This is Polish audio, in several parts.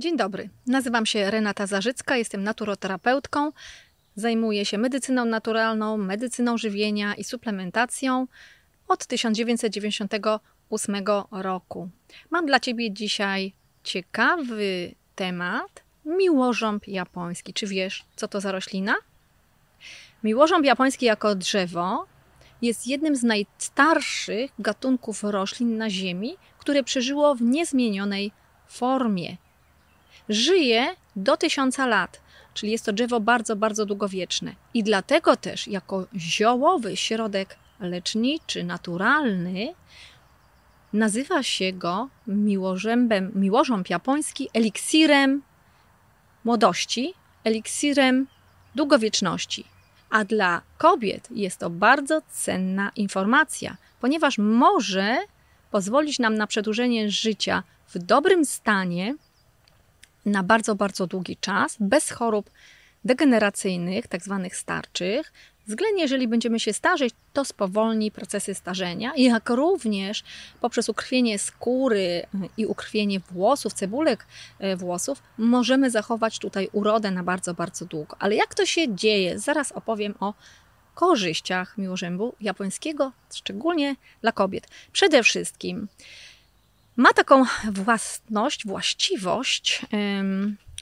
Dzień dobry, nazywam się Renata Zarzycka, jestem naturoterapeutką. Zajmuję się medycyną naturalną, medycyną żywienia i suplementacją od 1998 roku. Mam dla Ciebie dzisiaj ciekawy temat miłożąb japoński. Czy wiesz, co to za roślina? Miłożąb japoński jako drzewo jest jednym z najstarszych gatunków roślin na Ziemi, które przeżyło w niezmienionej formie. Żyje do tysiąca lat, czyli jest to drzewo bardzo, bardzo długowieczne. I dlatego też, jako ziołowy środek leczniczy, naturalny, nazywa się go miłożębem, miłożąb japoński eliksirem młodości, eliksirem długowieczności. A dla kobiet jest to bardzo cenna informacja, ponieważ może pozwolić nam na przedłużenie życia w dobrym stanie na bardzo, bardzo długi czas, bez chorób degeneracyjnych, tak zwanych starczych. Względnie, jeżeli będziemy się starzeć, to spowolni procesy starzenia, jak również poprzez ukrwienie skóry i ukrwienie włosów, cebulek e, włosów, możemy zachować tutaj urodę na bardzo, bardzo długo. Ale jak to się dzieje? Zaraz opowiem o korzyściach miłożębu japońskiego, szczególnie dla kobiet. Przede wszystkim ma taką własność, właściwość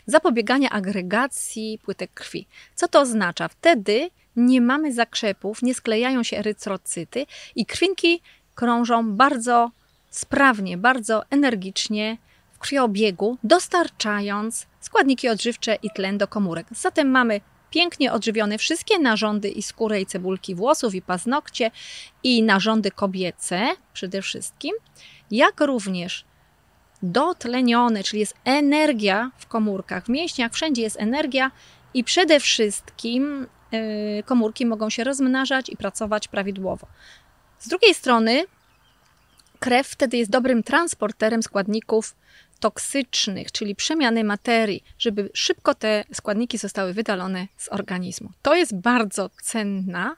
zapobiegania agregacji płytek krwi. Co to oznacza? Wtedy nie mamy zakrzepów, nie sklejają się erytrocyty i krwinki krążą bardzo sprawnie, bardzo energicznie w krwiobiegu, dostarczając składniki odżywcze i tlen do komórek. Zatem mamy pięknie odżywione wszystkie narządy i skórę i cebulki włosów i paznokcie i narządy kobiece przede wszystkim, jak również dotlenione, czyli jest energia w komórkach, w mięśniach, wszędzie jest energia i przede wszystkim y, komórki mogą się rozmnażać i pracować prawidłowo. Z drugiej strony, krew wtedy jest dobrym transporterem składników toksycznych, czyli przemiany materii, żeby szybko te składniki zostały wydalone z organizmu. To jest bardzo cenna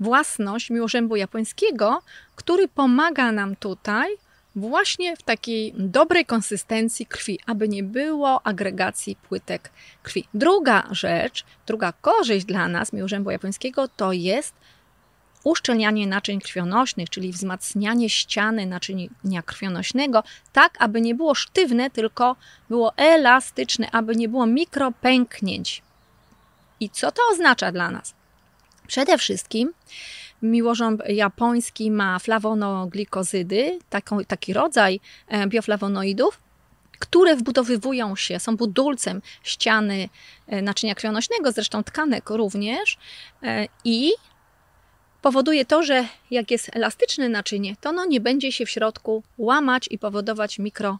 własność miłożębu japońskiego, który pomaga nam tutaj właśnie w takiej dobrej konsystencji krwi, aby nie było agregacji płytek krwi. Druga rzecz, druga korzyść dla nas miłożębu japońskiego to jest uszczelnianie naczyń krwionośnych, czyli wzmacnianie ściany naczynia krwionośnego, tak aby nie było sztywne, tylko było elastyczne, aby nie było mikropęknięć. I co to oznacza dla nas? Przede wszystkim miłożąb japoński ma flawonoglikozydy, taki rodzaj e, bioflawonoidów, które wbudowywują się, są budulcem ściany e, naczynia krwionośnego, zresztą tkanek również e, i powoduje to, że jak jest elastyczne naczynie, to ono nie będzie się w środku łamać i powodować mikro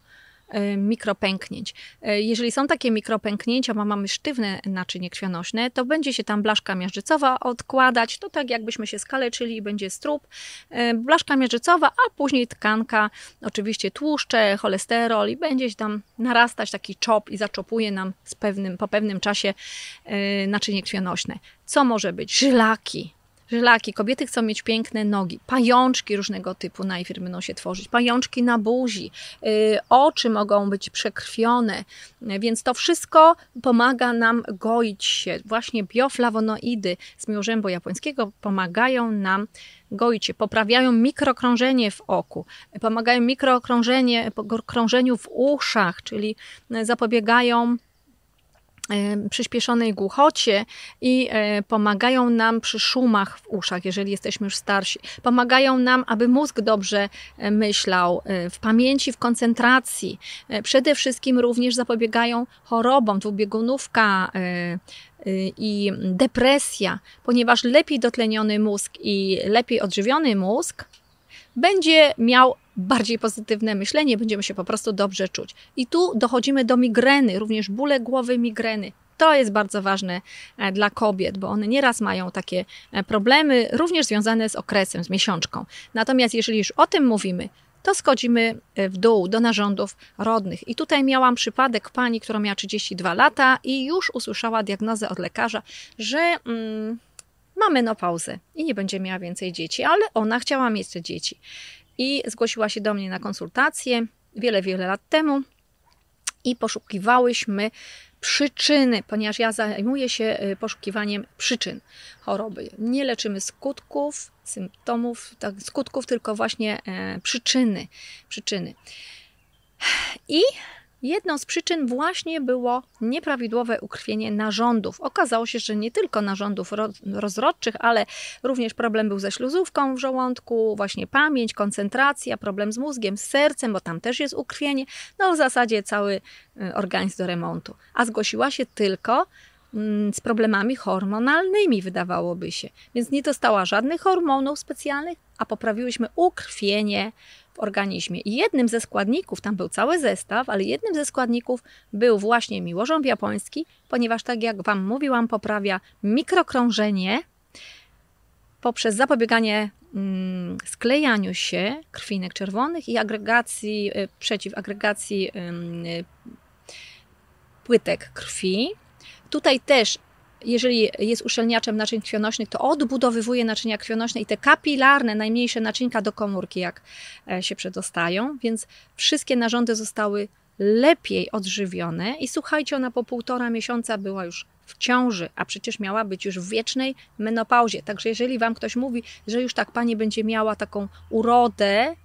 E, mikropęknięć. E, jeżeli są takie mikropęknięcia, bo mamy sztywne naczynie krwionośne, to będzie się tam blaszka miażdżycowa odkładać, to tak jakbyśmy się skaleczyli i będzie strób, e, blaszka miażdżycowa, a później tkanka, oczywiście tłuszcze, cholesterol i będzie się tam narastać taki czop i zaczopuje nam pewnym, po pewnym czasie naczynie krwionośne. Co może być? Żylaki, żylaki. Kobiety chcą mieć piękne nogi, pajączki różnego typu najpierw będą się tworzyć, pajączki na buzi, yy, oczy mogą być przekrwione, więc to wszystko pomaga nam goić się. Właśnie bioflawonoidy z miłożębu japońskiego pomagają nam goić się, poprawiają mikrokrążenie w oku, pomagają mikrokrążenie, krążeniu w uszach, czyli zapobiegają przyspieszonej głuchocie i e, pomagają nam przy szumach w uszach, jeżeli jesteśmy już starsi. Pomagają nam, aby mózg dobrze e, myślał, e, w pamięci, w koncentracji. Przede wszystkim również zapobiegają chorobom, dwubiegunówka i depresja, ponieważ lepiej dotleniony mózg i lepiej odżywiony mózg będzie miał bardziej pozytywne myślenie, będziemy się po prostu dobrze czuć. I tu dochodzimy do migreny, również bóle głowy, migreny. To jest bardzo ważne e, dla kobiet, bo one nieraz mają takie e, problemy, również związane z okresem, z miesiączką. Natomiast jeżeli już o tym mówimy, to schodzimy e, w dół do narządów rodnych. I tutaj miałam przypadek pani, która miała 32 lata i już usłyszała diagnozę od lekarza, że mm, ma menopauzę i nie będzie miała więcej dzieci, ale ona chciała mieć te dzieci i zgłosiła się do mnie na konsultację wiele, wiele lat temu. i poszukiwałyśmy przyczyny, ponieważ ja zajmuję się y, poszukiwaniem przyczyn choroby. Nie leczymy skutków, symptomów, tak, skutków, tylko właśnie e, przyczyny. przyczyny. I Jedną z przyczyn właśnie było nieprawidłowe ukrwienie narządów. Okazało się, że nie tylko narządów rozrodczych, ale również problem był ze śluzówką w żołądku, właśnie pamięć, koncentracja, problem z mózgiem, z sercem, bo tam też jest ukrwienie. No w zasadzie cały y, organizm do remontu. A zgłosiła się tylko z problemami hormonalnymi, wydawałoby się. Więc nie dostała żadnych hormonów specjalnych, a poprawiłyśmy ukrwienie w organizmie. I jednym ze składników, tam był cały zestaw, ale jednym ze składników był właśnie miłożąb japoński, ponieważ tak jak Wam mówiłam, poprawia mikrokrążenie poprzez zapobieganie mm, sklejaniu się krwinek czerwonych i agregacji, y, przeciw agregacji y, płytek krwi. Tutaj też jeżeli jest uszczelniaczem naczyń krwionośnych, to odbudowywuje naczynia krwionośne i te kapilarne, najmniejsze naczynka do komórki, jak e, się przedostają, więc wszystkie narządy zostały lepiej odżywione i słuchajcie, ona po półtora miesiąca była już w ciąży, a przecież miała być już w wiecznej menopauzie. Także jeżeli wam ktoś mówi, że już tak pani będzie miała taką urodę,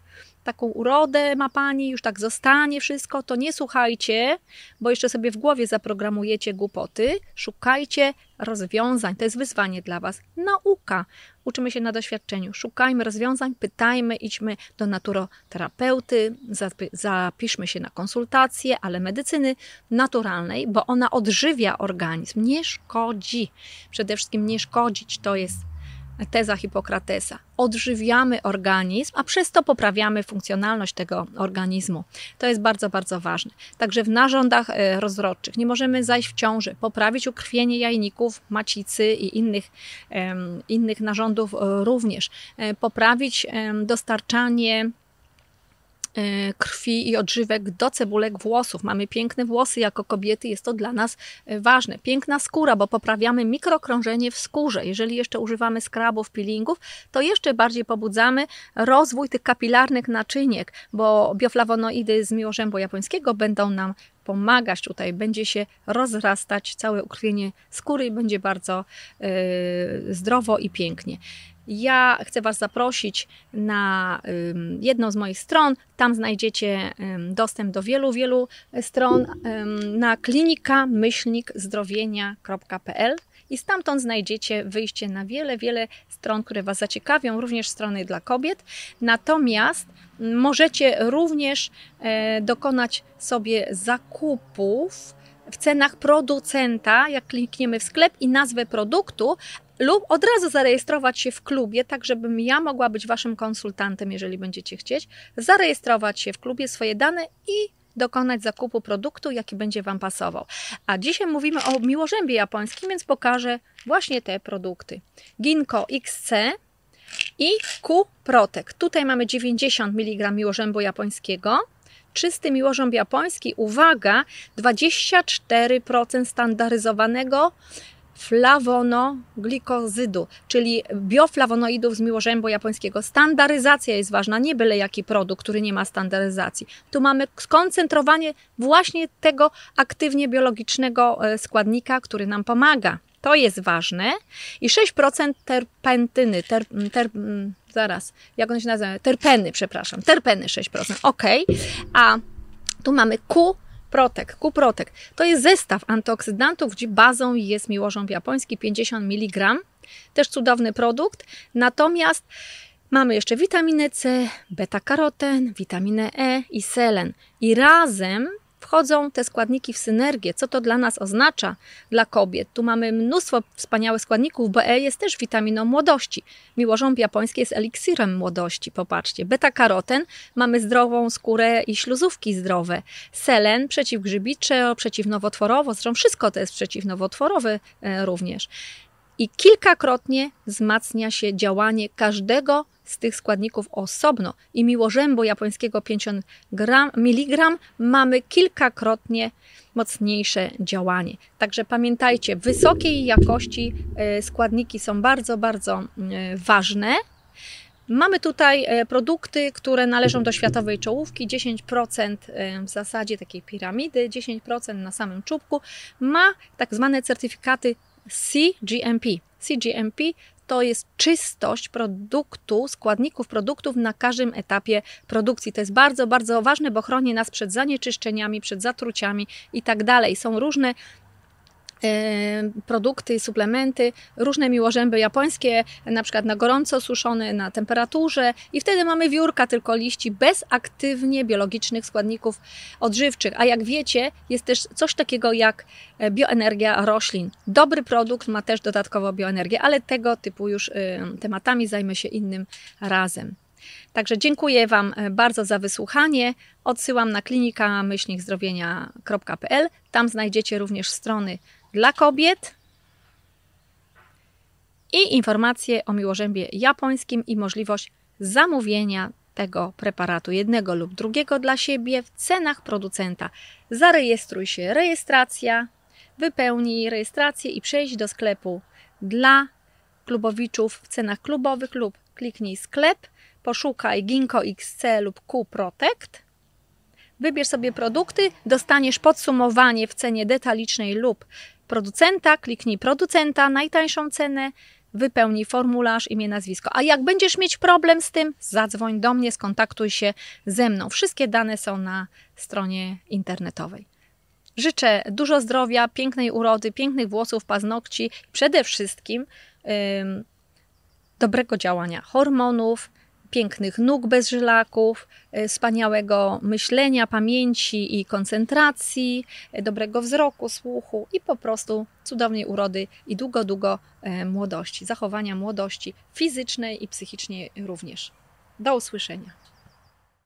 taką urodę ma pani, już tak zostanie wszystko, to nie słuchajcie, bo jeszcze sobie w głowie zaprogramujecie głupoty. Szukajcie rozwiązań. To jest wyzwanie dla Was. Nauka. Uczymy się na doświadczeniu. Szukajmy rozwiązań, pytajmy, idźmy do naturoterapeuty, zapiszmy się na konsultacje, ale medycyny naturalnej, bo ona odżywia organizm, nie szkodzi. Przede wszystkim nie szkodzić to jest teza Hipokratesa. Odżywiamy organizm, a przez to poprawiamy funkcjonalność tego organizmu. To jest bardzo, bardzo ważne. Także w narządach e, rozrodczych nie możemy zajść w ciąży, poprawić ukrwienie jajników, macicy i innych, innych narządów e, również, e, poprawić dostarczanie krwi i odżywek do cebulek włosów. Mamy piękne włosy jako kobiety, jest to dla nas e, ważne. Piękna skóra, bo poprawiamy mikrokrążenie w skórze. Jeżeli jeszcze używamy skrabów, peelingów, to jeszcze bardziej pobudzamy rozwój tych kapilarnych naczyniek, bo bioflawonoidy z miłożębu japońskiego będą nam pomagać tutaj, będzie się rozrastać całe ukrwienie skóry i będzie bardzo yy, zdrowo i pięknie. Ja chcę Was zaprosić na jedną z moich stron. Tam znajdziecie dostęp do wielu, wielu stron na klinika-zdrowienia.pl i stamtąd znajdziecie wyjście na wiele, wiele stron, które Was zaciekawią, również strony dla kobiet. Natomiast możecie również e, dokonać sobie zakupów w cenach producenta, jak klikniemy w sklep i nazwę produktu, lub od razu zarejestrować się w klubie, tak żebym ja mogła być Waszym konsultantem, jeżeli będziecie chcieć, zarejestrować się w klubie, swoje dane i dokonać zakupu produktu, jaki będzie Wam pasował. A dzisiaj mówimy o miłożębie japońskim, więc pokażę właśnie te produkty. Ginko XC i Q-Protec. Tutaj mamy 90 mg miłożębu japońskiego, czysty miłożąb japoński, uwaga, 24% standaryzowanego flawonoglykozydu, czyli bioflawonoidów z miłożębu japońskiego. Standaryzacja jest ważna, nie byle jaki produkt, który nie ma standaryzacji. Tu mamy skoncentrowanie właśnie tego aktywnie biologicznego e, składnika, który nam pomaga. To jest ważne. I 6% terpentyny, ter, ter, zaraz, jak one się nazywa? Terpeny, przepraszam, terpeny 6%, ok. A tu mamy Q Protek, Kuprotek. To jest zestaw antyoksydantów, gdzie bazą jest miłożąb japoński 50 mg. Też cudowny produkt. Natomiast mamy jeszcze witaminę C, beta-karoten, witaminę E i selen. I razem wchodzą te składniki w synergię. Co to dla nas oznacza, dla kobiet? Tu mamy mnóstwo wspaniałych składników, bo E jest też witaminą młodości. Miłożąb japoński jest eliksirem młodości, popatrzcie. Beta-karoten, mamy zdrową skórę i śluzówki zdrowe. Selen, przeciwgrzybicze, przeciwnowotworowo, zresztą wszystko to jest przeciwnowotworowe e, również. I kilkakrotnie wzmacnia się działanie każdego z tych składników osobno i miłożębu japońskiego 50 gram, miligram mamy kilkakrotnie mocniejsze działanie. Także pamiętajcie, wysokiej jakości e, składniki są bardzo, bardzo e, ważne. Mamy tutaj e, produkty, które należą do światowej czołówki. 10% e, w zasadzie takiej piramidy, 10% na samym czubku ma tak zwane certyfikaty CGMP. CGMP to jest czystość produktu, składników produktów na każdym etapie produkcji. To jest bardzo, bardzo ważne, bo chroni nas przed zanieczyszczeniami, przed zatruciami i tak dalej. Są różne produkty, suplementy, różne miłożęby japońskie, na przykład na gorąco suszone, na temperaturze i wtedy mamy wiórka tylko liści bez aktywnie biologicznych składników odżywczych. A jak wiecie, jest też coś takiego jak e, bioenergia roślin. Dobry produkt ma też dodatkowo bioenergię, ale tego typu już e, tematami zajmę się innym razem. Także dziękuję Wam bardzo za wysłuchanie. Odsyłam na klinika myślnikzdrowienia.pl. Tam znajdziecie również strony dla kobiet i informacje o miłożębie japońskim i możliwość zamówienia tego preparatu jednego lub drugiego dla siebie w cenach producenta. Zarejestruj się, rejestracja, wypełnij rejestrację i przejdź do sklepu dla klubowiczów w cenach klubowych lub kliknij sklep, poszukaj Ginkgo XC lub Q Protect Wybierz sobie produkty, dostaniesz podsumowanie w cenie detalicznej lub producenta, kliknij producenta, najtańszą cenę, wypełnij formularz, imię, nazwisko. A jak będziesz mieć problem z tym, zadzwoń do mnie, skontaktuj się ze mną. Wszystkie dane są na stronie internetowej. Życzę dużo zdrowia, pięknej urody, pięknych włosów, paznokci, przede wszystkim yy, dobrego działania hormonów, pięknych nóg bez żylaków, e, wspaniałego myślenia, pamięci i koncentracji, e, dobrego wzroku, słuchu i po prostu cudownej urody i długo, długo e, młodości, zachowania młodości fizycznej i psychicznej również. Do usłyszenia.